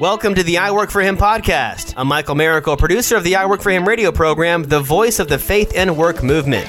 Welcome to the I Work for Him podcast. I'm Michael Miracle, producer of the I Work for Him radio program, the voice of the faith and work movement.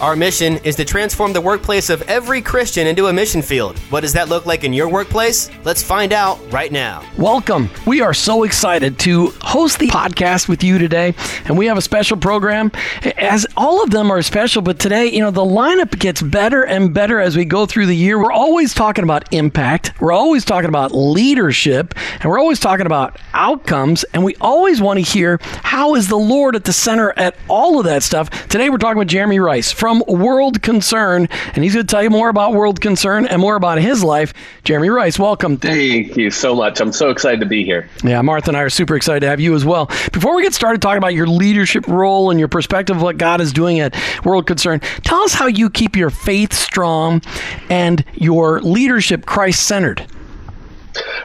Our mission is to transform the workplace of every Christian into a mission field. What does that look like in your workplace? Let's find out right now. Welcome. We are so excited to host the podcast with you today, and we have a special program. As all of them are special, but today, you know, the lineup gets better and better as we go through the year. We're always talking about impact, we're always talking about leadership, and we're always talking about outcomes, and we always want to hear how is the Lord at the center at all of that stuff. Today, we're talking with Jeremy Reis from from World Concern, and he's going to tell you more about World Concern and more about his life. Jeremy Reis, welcome. Thank you so much. I'm so excited to be here. Yeah, Martha and I are super excited to have you as well. Before we get started talking about your leadership role and your perspective of what God is doing at World Concern, tell us how you keep your faith strong and your leadership Christ centered.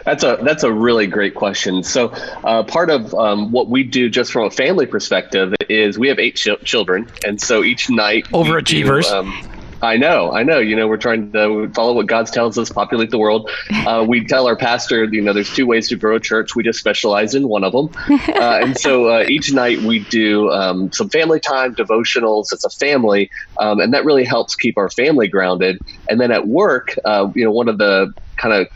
That's a that's a really great question. So, uh, part of um, what we do, just from a family perspective, is we have eight ch- children, and so each night overachievers. Do, um, I know, I know. You know, we're trying to follow what God tells us, populate the world. Uh, we tell our pastor, you know, there's two ways to grow a church. We just specialize in one of them. Uh, and so uh, each night we do um, some family time, devotionals. It's a family, um, and that really helps keep our family grounded. And then at work, uh, you know, one of the kind of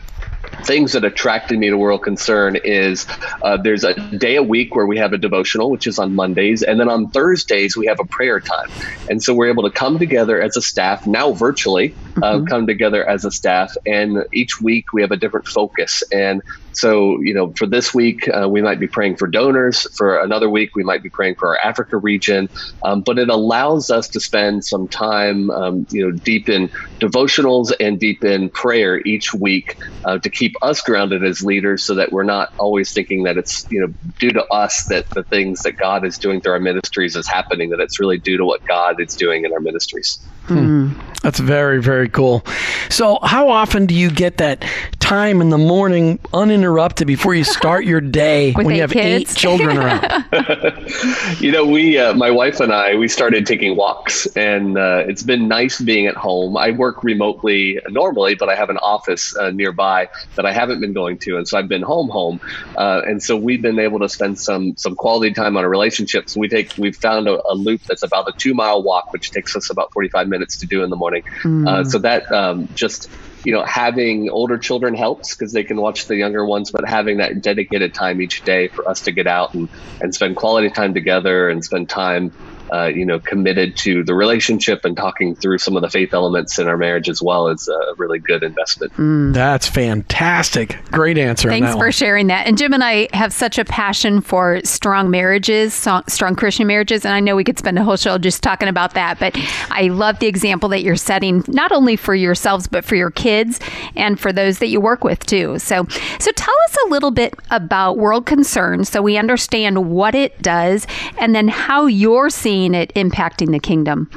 things that attracted me to World Concern is uh, there's a day a week where we have a devotional, which is on Mondays, and then on Thursdays we have a prayer time, and so we're able to come together as a staff now virtually, uh, mm-hmm. come together as a staff, and each week we have a different focus, and so, you know, for this week, uh, we might be praying for donors. For another week, we might be praying for our Africa region. Um, but it allows us to spend some time, um, you know, deep in devotionals and deep in prayer each week uh, to keep us grounded as leaders so that we're not always thinking that it's, you know, due to us that the things that God is doing through our ministries is happening, that it's really due to what God is doing in our ministries. Hmm. That's very, very cool. So, how often do you get that time in the morning uninterrupted before you start your day when you have kids? eight children around? you know, we, uh, my wife and I, we started taking walks, and uh, it's been nice being at home. I work remotely normally, but I have an office uh, nearby that I haven't been going to, and so I've been home, home, uh, and so we've been able to spend some some quality time on our relationships. We take, we've found a, a loop that's about a two mile walk, which takes us about forty five minutes to do in the morning. Mm. Uh, so that um, just you know having older children helps because they can watch the younger ones but having that dedicated time each day for us to get out and, and spend quality time together and spend time uh, you know, committed to the relationship and talking through some of the faith elements in our marriage as well is a really good investment. Mm, that's fantastic. Great answer. Thanks for one. sharing that. And Jim and I have such a passion for strong marriages, strong Christian marriages. And I know we could spend a whole show just talking about that. But I love the example that you're setting, not only for yourselves, but for your kids and for those that you work with too. So, so tell us a little bit about World Concern so we understand what it does and then how you're seeing seeing it impacting the kingdom?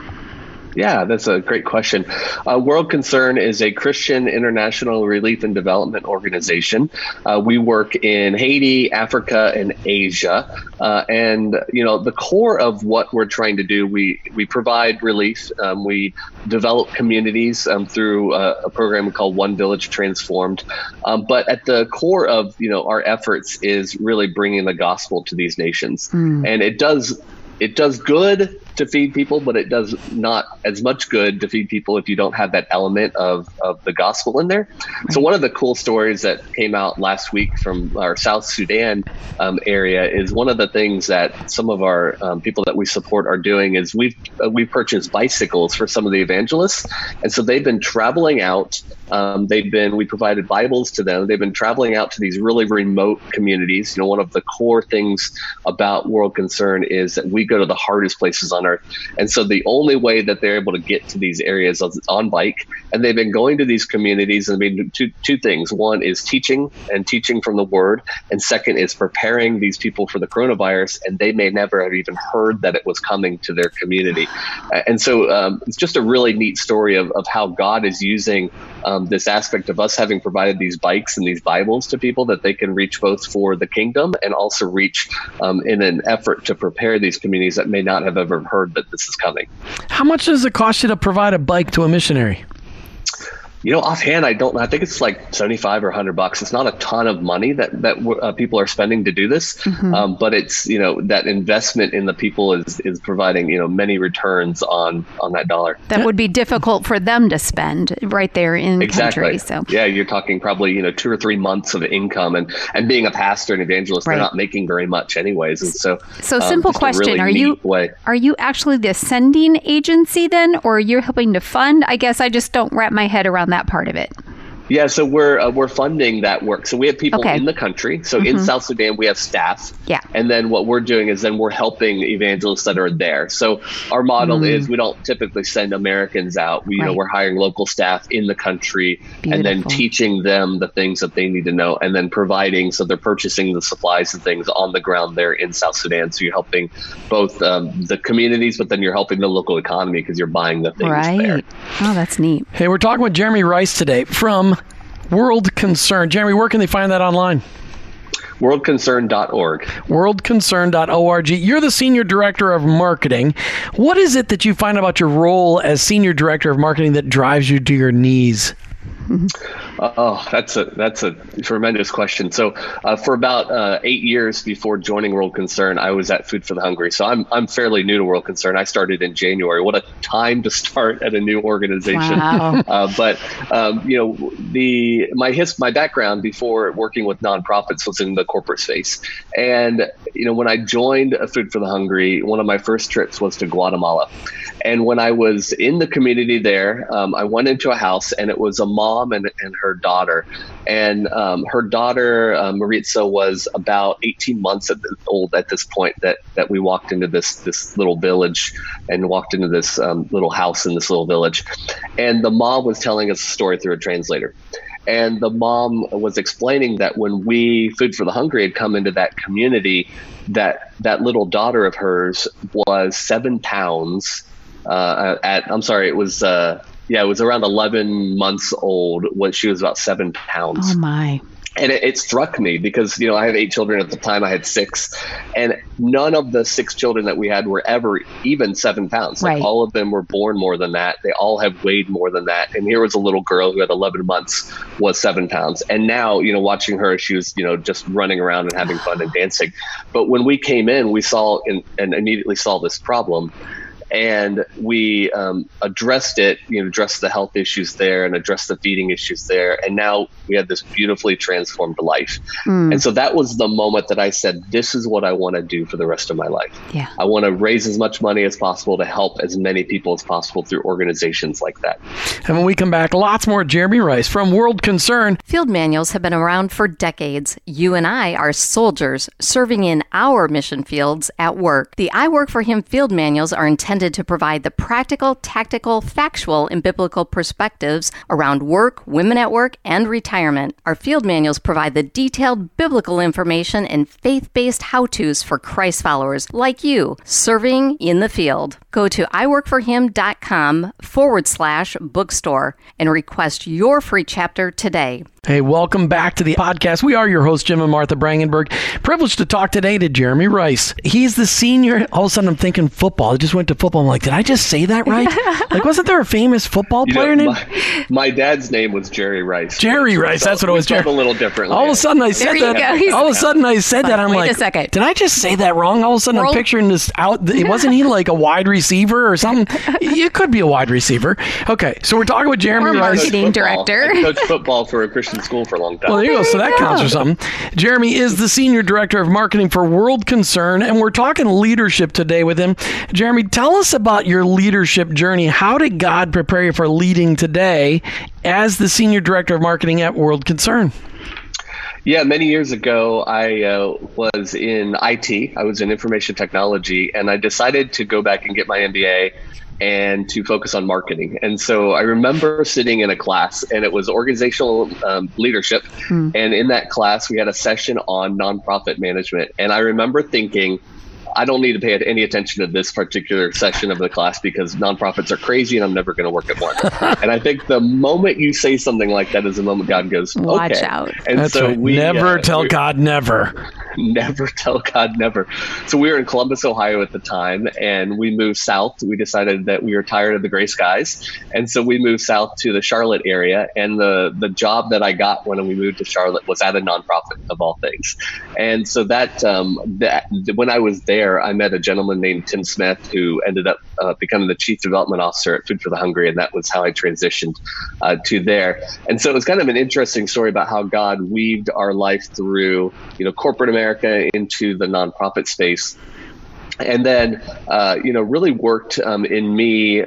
Yeah, that's a great question. Uh, World Concern is a Christian international relief and development organization. Uh, we work in Haiti, Africa, and Asia. Uh, and you know, the core of what we're trying to do, we we provide relief. Um, we develop communities um, through a, a, program called One Village Transformed. Um, but at the core of you know our efforts is really bringing the gospel to these nations, mm. and it does it does good to feed people, but it does not as much good to feed people if you don't have that element of, of the gospel in there. Right. So, one of the cool stories that came out last week from our South Sudan um, area is one of the things that some of our um, people that we support are doing is we've uh, we've purchased bicycles for some of the evangelists, and so they've been traveling out. Um, they've been we provided Bibles to them. They've been traveling out to these really remote communities. You know, one of the core things about World Concern is that we go to the hardest places on on Earth. And so the only way that they're able to get to these areas is on bike. And they've been going to these communities and been two, two things. One is teaching and teaching from the word. And second is preparing these people for the coronavirus. And they may never have even heard that it was coming to their community. And so um, it's just a really neat story of, of how God is using um, this aspect of us having provided these bikes and these Bibles to people that they can reach both for the kingdom and also reach um, in an effort to prepare these communities that may not have ever heard that this is coming. How much does it cost you to provide a bike to a missionary? You know, offhand, I don't. I think it's like seventy-five or hundred bucks. It's not a ton of money that that uh, people are spending to do this, mm-hmm. um, but it's you know that investment in the people is is providing you know many returns on on that dollar. That would be difficult for them to spend right there in exactly. country. So yeah, you're talking probably you know two or three months of income, and and being a pastor and evangelist, right. they're not making very much anyways, and so so um, simple question: really Are you way. are you actually the sending agency then, or you're helping to fund? I guess I just don't wrap my head around that part of it. Yeah, so we're uh, we're funding that work. So we have people okay. in the country. So mm-hmm. in South Sudan, we have staff. Yeah. And then what we're doing is then we're helping evangelists that are there. So our model mm. is we don't typically send Americans out. We, you right. know, we're hiring local staff in the country Beautiful. and then teaching them the things that they need to know, and then providing. So they're purchasing the supplies and things on the ground there in South Sudan. So you're helping both um, the communities, but then you're helping the local economy because you're buying the things right. there. Oh, that's neat. Hey, we're talking with Jeremy Reis today from World Concern. Jeremy, where can they find that online? worldconcern.org. Worldconcern.org. You're the senior director of marketing. What is it that you find about your role as senior director of marketing that drives you to your knees? Oh, that's a that's a tremendous question. So, uh, for about uh, eight years before joining World Concern, I was at Food for the Hungry. So I'm I'm fairly new to World Concern. I started in January. What a time to start at a new organization! Wow. Uh, but um, you know, the my his my background before working with nonprofits was in the corporate space, and you know when I joined Food for the Hungry, one of my first trips was to Guatemala, and when I was in the community there, um, I went into a house and it was a mom and, and her daughter. And um, her daughter, uh, Maritza, was about 18 months old at this point that, that we walked into this, this little village and walked into this um, little house in this little village. And the mom was telling us a story through a translator. And the mom was explaining that when we, Food for the Hungry, had come into that community, that that little daughter of hers was seven pounds uh, at I'm sorry, it was uh, yeah, it was around 11 months old when she was about seven pounds. Oh my! And it, it, struck me because you know I have eight children at the time. I had six, and none of the six children that we had were ever even seven pounds. Like right. all of them were born more than that. They all have weighed more than that. And here was a little girl who had 11 months was seven pounds. And now you know watching her, she was you know just running around and having fun and dancing. But when we came in, we saw and, and immediately saw this problem and we um, addressed it, you know, addressed the health issues there and addressed the feeding issues there. And now we had this beautifully transformed life. Mm. And so that was the moment that I said, this is what I want to do for the rest of my life. Yeah. I want to raise as much money as possible to help as many people as possible through organizations like that. And when we come back, lots more Jeremy Reis from World Concern. Field manuals have been around for decades. You and I are soldiers serving in our mission fields at work. The I Work for Him field manuals are intended intended to provide the practical, tactical, factual, and biblical perspectives around work, women at work, and retirement. Our field manuals provide the detailed biblical information and faith based how to's for Christ followers like you serving in the field. Go to iworkforhim.com forward slash bookstore and request your free chapter today. Hey, welcome back to the podcast. We are your hosts, Jim and Martha Brangenberg. Privileged to talk today to Jeremy Reis. He's the senior. All of a sudden, I'm thinking football. I just went to football. I'm like, did I just say that right? like, wasn't there a famous football you player know, named? My, my, dad's name was Jerry Rice. Jerry Rice. That's what it was. Jerry. a little differently. All of a sudden, I said that. All of a sudden, I said that. I'm Wait like, a second. did I just say that wrong? All of a sudden, World- I'm picturing this out. Wasn't he like a wide receiver or something? it could be a wide receiver. Okay, so we're talking with Jeremy or Rice, marketing director. I coached football for a Christian school for a long time. Well, there you go. So that counts for something. Jeremy is the senior director of marketing for World Concern, and we're talking leadership today with him. Jeremy, tell us about your leadership journey. How did God prepare you for leading today as the senior director of marketing at World Concern? Yeah, many years ago, I uh, was in IT. I was in information technology, and I decided to go back and get my MBA and to focus on marketing. And so I remember sitting in a class, and it was organizational um, leadership. Mm. And in that class, we had a session on nonprofit management. And I remember thinking, I don't need to pay any attention to this particular session of the class because nonprofits are crazy and I'm never going to work at one. and I think the moment you say something like that is the moment God goes, okay. Watch out. And That's so right. we never uh, tell we, God never. never tell God never. So we were in Columbus, Ohio at the time, and we moved south. We decided that we were tired of the gray skies, and so we moved south to the Charlotte area. And the the job that I got when we moved to Charlotte was at a nonprofit of all things. And so that um, that when I was there, I met a gentleman named Tim Smith who ended up uh, becoming the chief development officer at Food for the Hungry, and that was how I transitioned uh, to there. And so it was kind of an interesting story about how God weaved our life through, you know, corporate America into the nonprofit space. And then uh, you know really worked um, in me uh,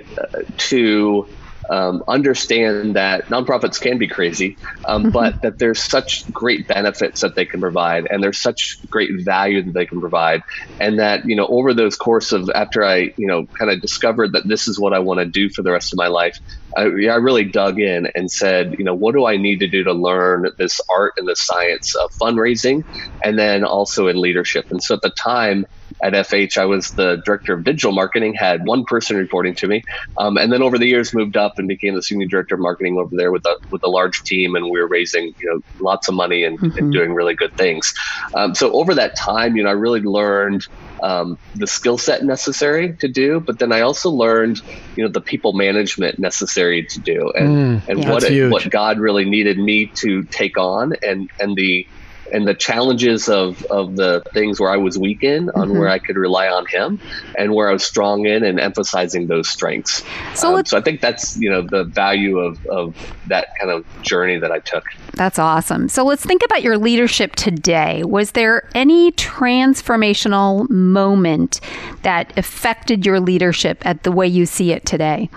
to um, understand that nonprofits can be crazy, um, mm-hmm. but that there's such great benefits that they can provide, and there's such great value that they can provide, and that you know over those course of after I you know kind of discovered that this is what I want to do for the rest of my life, I, I really dug in and said, you know, what do I need to do to learn this art and the science of fundraising, and then also in leadership. And so at the time at FH, I was the director of digital marketing, had one person reporting to me, um, and then over the years moved up and became the senior director of marketing over there with a with a large team, and we were raising you know lots of money and, mm-hmm. and doing really good things. Um, so over that time, you know, I really learned um, the skill set necessary to do, but then I also learned, you know, the people management necessary to do, and mm, and yeah, what it, what God really needed me to take on, and and the and the challenges of, of the things where I was weak in, on mm-hmm. where I could rely on him, and where I was strong in, and emphasizing those strengths. So, um, so I think that's you know the value of, of that kind of journey that I took. That's awesome. So let's think about your leadership today. Was there any transformational moment that affected your leadership at the way you see it today?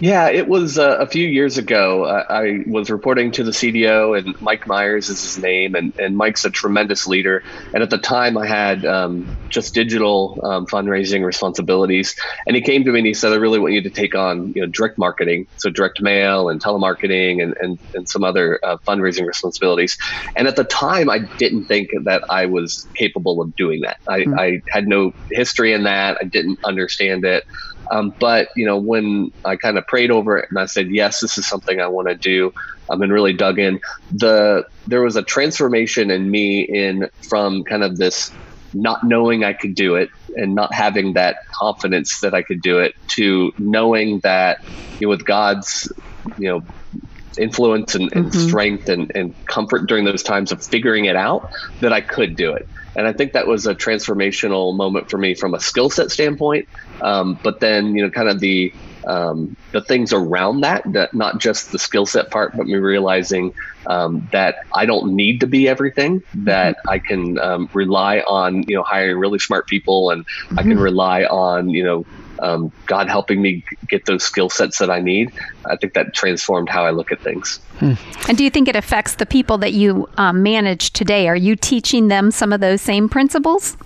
Yeah, it was uh, a few years ago. Uh, I was reporting to the CDO, and Mike Myers is his name, and, and Mike's a tremendous leader. And at the time, I had um, just digital um, fundraising responsibilities, and he came to me and he said, "I really want you to take on you know direct marketing, so direct mail and telemarketing, and and, and some other uh, fundraising responsibilities." And at the time, I didn't think that I was capable of doing that. I, mm-hmm. I had no history in that. I didn't understand it. Um, but you know, when I kind of prayed over it and I said, yes, this is something I want to do, um, and really dug in, the there was a transformation in me in from kind of this not knowing I could do it and not having that confidence that I could do it to knowing that you know, with God's you know influence and, and mm-hmm. strength and, and comfort during those times of figuring it out that I could do it. And I think that was a transformational moment for me from a skill set standpoint. Um, but then, you know, kind of the um, the things around that, that not just the skill set part, but me realizing um, that I don't need to be everything, that mm-hmm. I can um, rely on, you know, hiring really smart people and mm-hmm. I can mm-hmm. rely on, you know, um, God helping me get those skill sets that I need. I think that transformed how I look at things. Hmm. And do you think it affects the people that you um, manage today? Are you teaching them some of those same principles?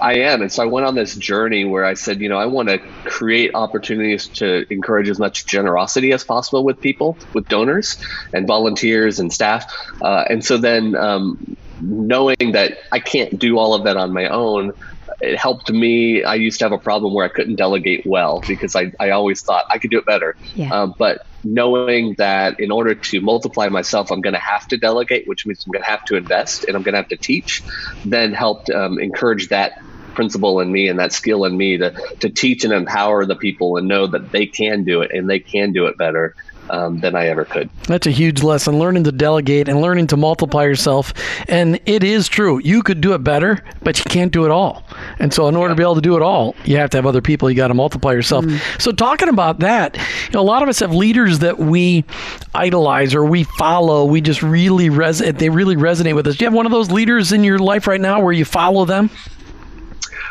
I am. And so I went on this journey where I said, you know, I want to create opportunities to encourage as much generosity as possible with people, with donors and volunteers and staff. Uh, and so then um, knowing that I can't do all of that on my own, it helped me. I used to have a problem where I couldn't delegate well because I, I always thought I could do it better. Yeah. Uh, but knowing that in order to multiply myself, I'm going to have to delegate, which means I'm going to have to invest and I'm going to have to teach, then helped um, encourage that principle in me and that skill in me to, to teach and empower the people and know that they can do it and they can do it better um, than I ever could. That's a huge lesson, learning to delegate and learning to multiply yourself. And it is true. You could do it better, but you can't do it all. And so, in order yeah. to be able to do it all, you have to have other people. You got to multiply yourself. Mm. So, talking about that, you know, a lot of us have leaders that we idolize or we follow. We just really resonate. They really resonate with us. Do you have one of those leaders in your life right now where you follow them?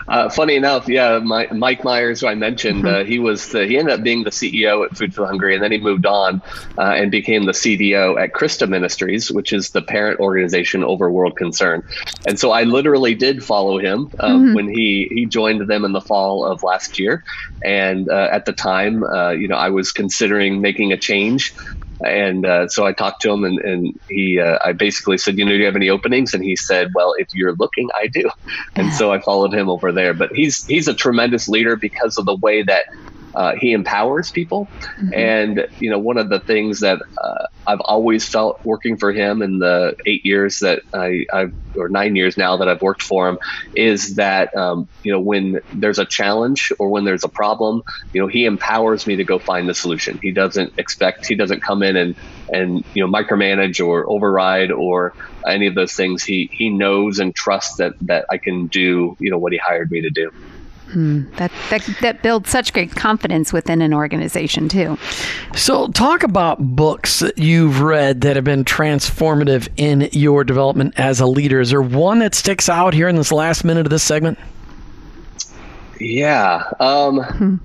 Uh, funny enough, yeah, my, Mike Myers, who I mentioned, mm-hmm. uh, he was the, he ended up being the CEO at Food for the Hungry, and then he moved on uh, and became the CDO at Christa Ministries, which is the parent organization over World Concern. And so I literally did follow him um, mm-hmm. when he he joined them in the fall of last year. And uh, at the time, uh, you know, I was considering making a change and uh, so I talked to him, and, and he, uh, I basically said, you know, do you have any openings? And he said, well, if you're looking, I do. And so I followed him over there. But he's he's a tremendous leader because of the way that uh, he empowers people. Mm-hmm. And, you know, one of the things that uh, I've always felt working for him in the eight years that I, I've, or nine years now that I've worked for him, is that, um, you know, when there's a challenge or when there's a problem, you know, he empowers me to go find the solution. He doesn't expect, he doesn't come in and, and, you know, micromanage or override or any of those things. He, he knows and trusts that, that I can do, you know, what he hired me to do. Hmm. That, that that builds such great confidence within an organization too. So, talk about books that you've read that have been transformative in your development as a leader. Is there one that sticks out here in this last minute of this segment? Yeah, um, hmm.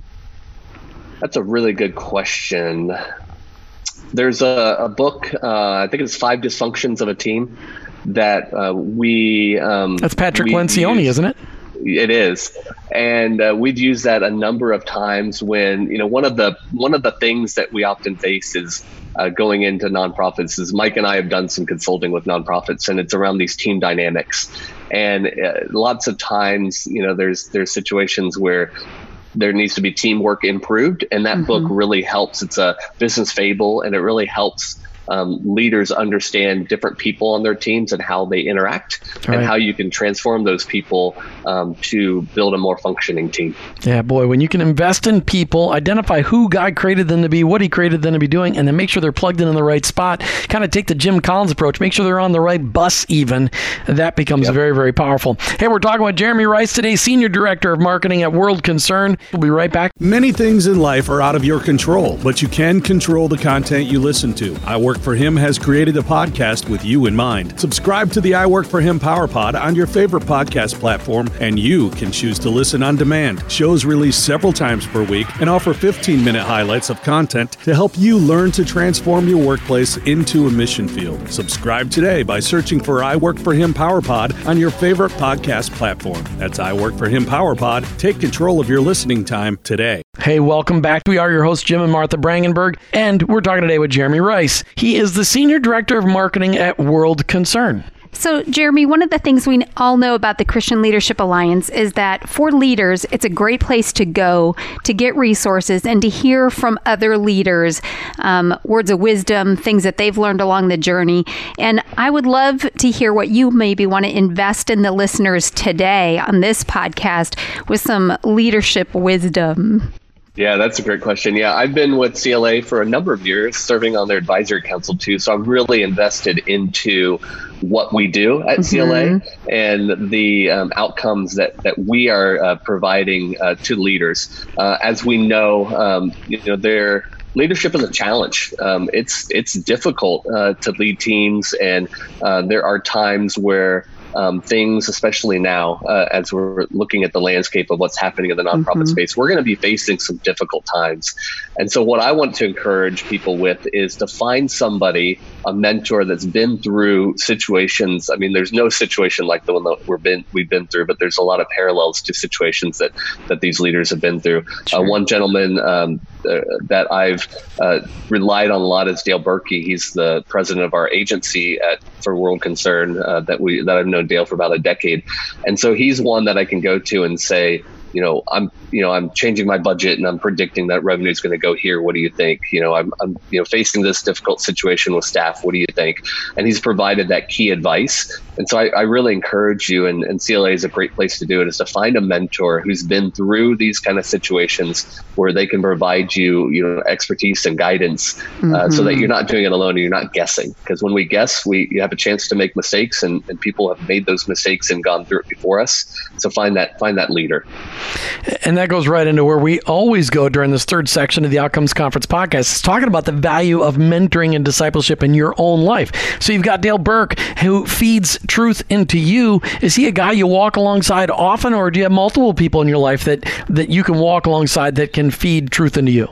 that's a really good question. There's a, a book. Uh, I think it's Five Dysfunctions of a Team that uh, we. Um, that's Patrick Lencioni, isn't it? It is, and uh, we've used that a number of times when you know one of the one of the things that we often face is uh, going into nonprofits. Is Mike and I have done some consulting with nonprofits, and it's around these team dynamics, and uh, lots of times you know there's there's situations where there needs to be teamwork improved and that mm-hmm. book really helps it's a business fable and it really helps um, leaders understand different people on their teams and how they interact right. and how you can transform those people um, to build a more functioning team. Yeah, boy, when you can invest in people, identify who God created them to be, what He created them to be doing, and then make sure they're plugged in in the right spot, kind of take the Jim Collins approach, make sure they're on the right bus, even, that becomes yep. very, very powerful. Hey, we're talking with Jeremy Reis today, Senior Director of Marketing at World Concern. We'll be right back. Many things in life are out of your control, but you can control the content you listen to. I work for him has created a podcast with you in mind. Subscribe to the I Work for Him Power Pod on your favorite podcast platform, and you can choose to listen on demand. Shows released several times per week and offer 15 minute highlights of content to help you learn to transform your workplace into a mission field. Subscribe today by searching for I Work for Him Power Pod on your favorite podcast platform. That's I Work for Him Power Pod. Take control of your listening time today. Hey, welcome back. We are your hosts, Jim and Martha Brangenberg, and we're talking today with Jeremy Reis. He is the Senior Director of Marketing at World Concern. So, Jeremy, one of the things we all know about the Christian Leadership Alliance is that for leaders, it's a great place to go to get resources and to hear from other leaders um, words of wisdom, things that they've learned along the journey. And I would love to hear what you maybe want to invest in the listeners today on this podcast with some leadership wisdom. Yeah, that's a great question. Yeah, I've been with CLA for a number of years, serving on their advisory council too. So I'm really invested into what we do at mm-hmm. CLA and the um, outcomes that, that we are uh, providing uh, to leaders. Uh, as we know, um, you know, their leadership is a challenge. Um, it's it's difficult uh, to lead teams, and uh, there are times where um, things, especially now, uh, as we're looking at the landscape of what's happening in the nonprofit mm-hmm. space, we're going to be facing some difficult times. And so, what I want to encourage people with is to find somebody, a mentor that's been through situations. I mean, there's no situation like the one that we're been we've been through, but there's a lot of parallels to situations that that these leaders have been through. Uh, sure. Uh, one gentleman um, uh, that I've uh, relied on a lot is Dale Berkey. He's the president of our agency at for World Concern uh, that we that I've known Dale for about a decade, and so he's one that I can go to and say, you know, I'm, you know, I'm changing my budget and I'm predicting that revenue is going to go here. What do you think? You know, I'm, I'm, you know, facing this difficult situation with staff. What do you think? And he's provided that key advice. And so I, I really encourage you, and, and CLA is a great place to do it, is to find a mentor who's been through these kind of situations where they can provide you, you know, expertise and guidance, mm-hmm. uh, so that mm-hmm. you're not doing it alone and you're not guessing. Because when we guess, we you have a chance to make mistakes, and, and people have made those mistakes and gone through it before us. So find that find that leader. And that goes right into where we always go during this third section of the Outcomes Conference podcast. It's talking about the value of mentoring and discipleship in your own life. So you've got Dale Berkey who feeds truth into you. Is he a guy you walk alongside often, or do you have multiple people in your life that, that you can walk alongside that can feed truth into you?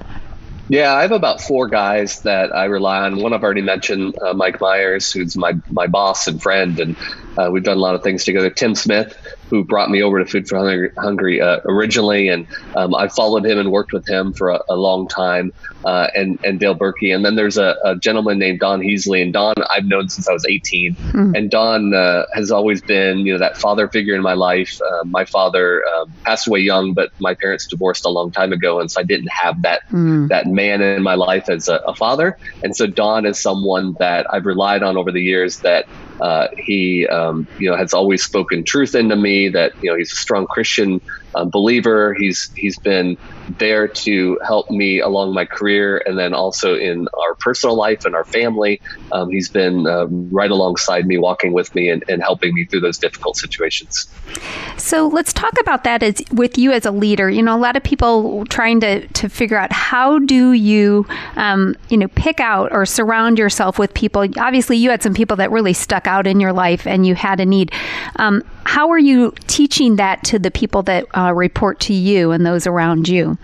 Yeah, I have about four guys that I rely on. One I've already mentioned, uh, Mike Myers, who's my my boss and friend, and uh, we've done a lot of things together. Tim Smith, who brought me over to Food for Hungry, uh, originally, and um, I followed him and worked with him for a, a long time. Uh, and and Dale Berkey, and then there's a, a, gentleman named Don Heasley, and Don I've known since I was 18, mm. and Don uh, has always been you know that father figure in my life. Uh, my father um, passed away young, but my parents divorced a long time ago, and so I didn't have that mm. that man in my life as a, a father, and so Don is someone that I've relied on over the years that uh, he, um, you know, has always spoken truth into me. That you know, he's a strong Christian um, believer. He's he's been there to help me along my career, and then also in our personal life and our family. Um, he's been uh, right alongside me, walking with me, and, and helping me through those difficult situations. So let's talk about that as with you as a leader. You know, a lot of people trying to to figure out how do you, um, you know, pick out or surround yourself with people. Obviously, you had some people that really stuck out in your life and you had a need. Um, how are you teaching that to the people that uh, report to you and those around you?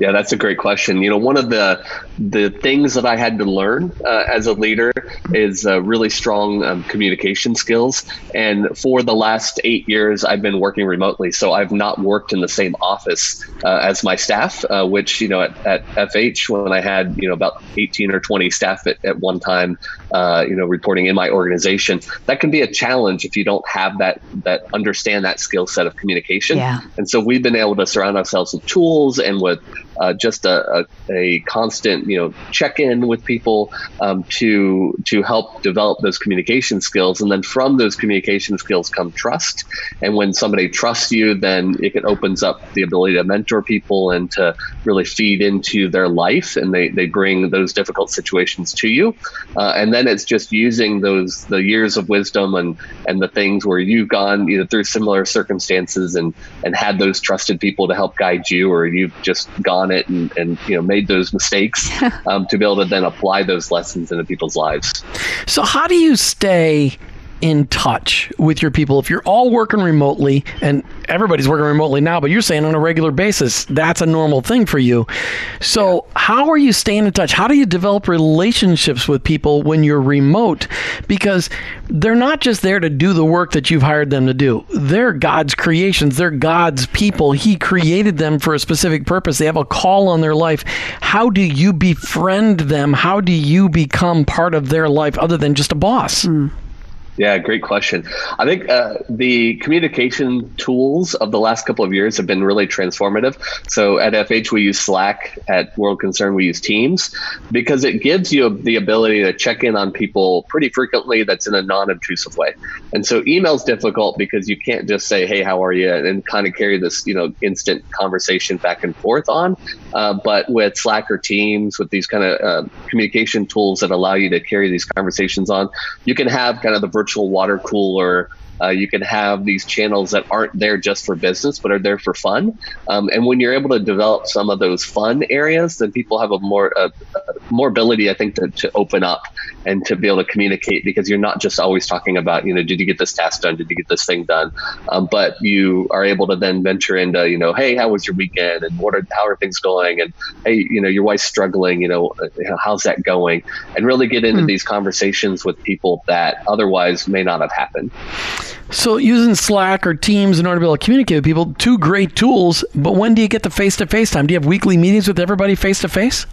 Yeah, that's a great question. You know, one of the the things that I had to learn uh, as a leader is uh, really strong um, communication skills. And for the last eight years, I've been working remotely, so I've not worked in the same office uh, as my staff. Uh, which you know, at, at FH, when I had you know about 18 or 20 staff at, at one time, uh, you know, reporting in my organization, that can be a challenge if you don't have that that understand that skill set of communication. Yeah. And so we've been able to surround ourselves with tools and with uh, just a, a, a, constant, you know, check in with people um, to to help develop those communication skills, and then from those communication skills come trust. And when somebody trusts you, then it opens up the ability to mentor people and to really feed into their life, and they they bring those difficult situations to you, uh, and then it's just using those the years of wisdom and and the things where you've gone either through similar circumstances and and had those trusted people to help guide you, or you've just gone on it and, and you know made those mistakes um, to be able to then apply those lessons into people's lives. So how do you stay in touch with your people. If you're all working remotely and everybody's working remotely now but you're saying on a regular basis that's a normal thing for you. So yeah. how are you staying in touch? How do you develop relationships with people when you're remote? Because they're not just there to do the work that you've hired them to do. They're god's creations. They're god's people. He created them for a specific purpose. They have a call on their life. How do you befriend them? How do you become part of their life other than just a boss? Mm. Yeah, great question. I think uh, the communication tools of the last couple of years have been really transformative. So at FH, we use Slack. At World Concern, we use Teams because it gives you the ability to check in on people pretty frequently that's in a non obtrusive way. And so email's difficult because you can't just say, hey, how are you? and kind of carry this, you know, instant conversation back and forth on. Uh, but with Slack or Teams, with these kind of uh, communication tools that allow you to carry these conversations on, you can have kind of the virtual virtual water cooler. Uh, you can have these channels that aren't there just for business, but are there for fun. Um, and when you're able to develop some of those fun areas, then people have a more more ability, I think, to, to open up and to be able to communicate because you're not just always talking about, you know, did you get this task done? Did you get this thing done? Um, but you are able to then venture into, you know, hey, how was your weekend? And what are, how are things going? And hey, you know, your wife's struggling, you know, how's that going? And really get into mm. these conversations with people that otherwise may not have happened. So using Slack or Teams in order to be able to communicate with people, two great tools. But when do you get the face to face time? Do you have weekly meetings with everybody face to face?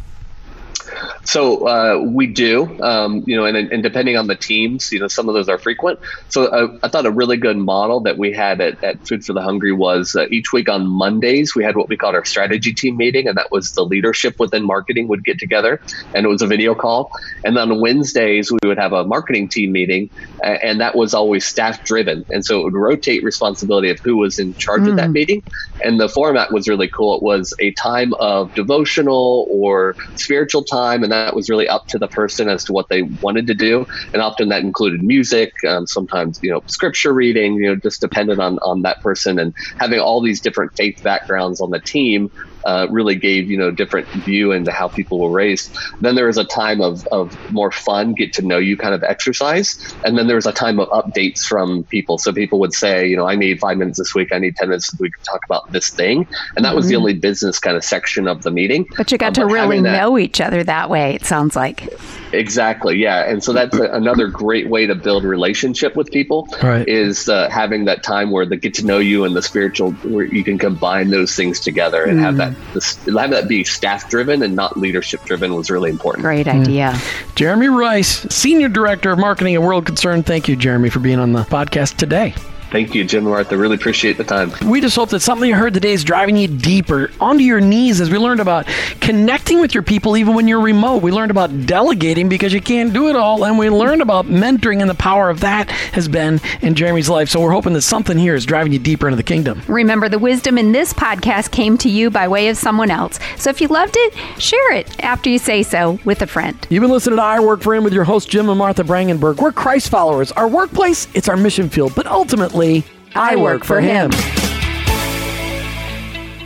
So uh, we do, um, you know, and, and depending on the teams, you know, some of those are frequent. So uh, I thought a really good model that we had at, at Food for the Hungry was uh, each week on Mondays we had what we called our strategy team meeting, and that was the leadership within marketing would get together, and it was a video call. And then on Wednesdays we would have a marketing team meeting, and that was always staff driven, and so it would rotate responsibility of who was in charge mm. of that hmm. meeting. And the format was really cool. It was a time of devotional or spiritual time, and that was really up to the person as to what they wanted to do. And often that included music, um, sometimes, you know, scripture reading, you know, just dependent on, on that person and having all these different faith backgrounds on the team uh, really gave you know different view into how people were raised. Then there was a time of of more fun, get to know you kind of exercise, and then there was a time of updates from people. So people would say, you know, I need five minutes this week, I need ten minutes this week to talk about this thing, and that was mm-hmm. the only business kind of section of the meeting. But you got um, to really that, know each other that way. It sounds like. Exactly. Yeah, and so that's a, another great way to build relationship with people. Right. Is uh, having that time where they get to know you and the spiritual, where you can combine those things together and mm. have that this, have that be staff driven and not leadership driven was really important. Great idea. Mm. Jeremy Reis, Senior Director of Marketing at World Concern. Thank you, Jeremy, for being on the podcast today. Thank you, Jim and Martha. Really appreciate the time. We just hope that something you heard today is driving you deeper onto your knees as we learned about connecting with your people even when you're remote. We learned about delegating because you can't do it all, and we learned about mentoring and the power of that has been in Jeremy's life. So we're hoping that something here is driving you deeper into the kingdom. Remember, the wisdom in this podcast came to you by way of someone else. So if you loved it, share it after you say so with a friend. You've been listening to I Work for Him with your host, Jim and Martha Brangenberg. We're Christ followers. Our workplace, it's our mission field, but ultimately, I work for him.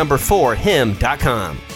number 4 him.com.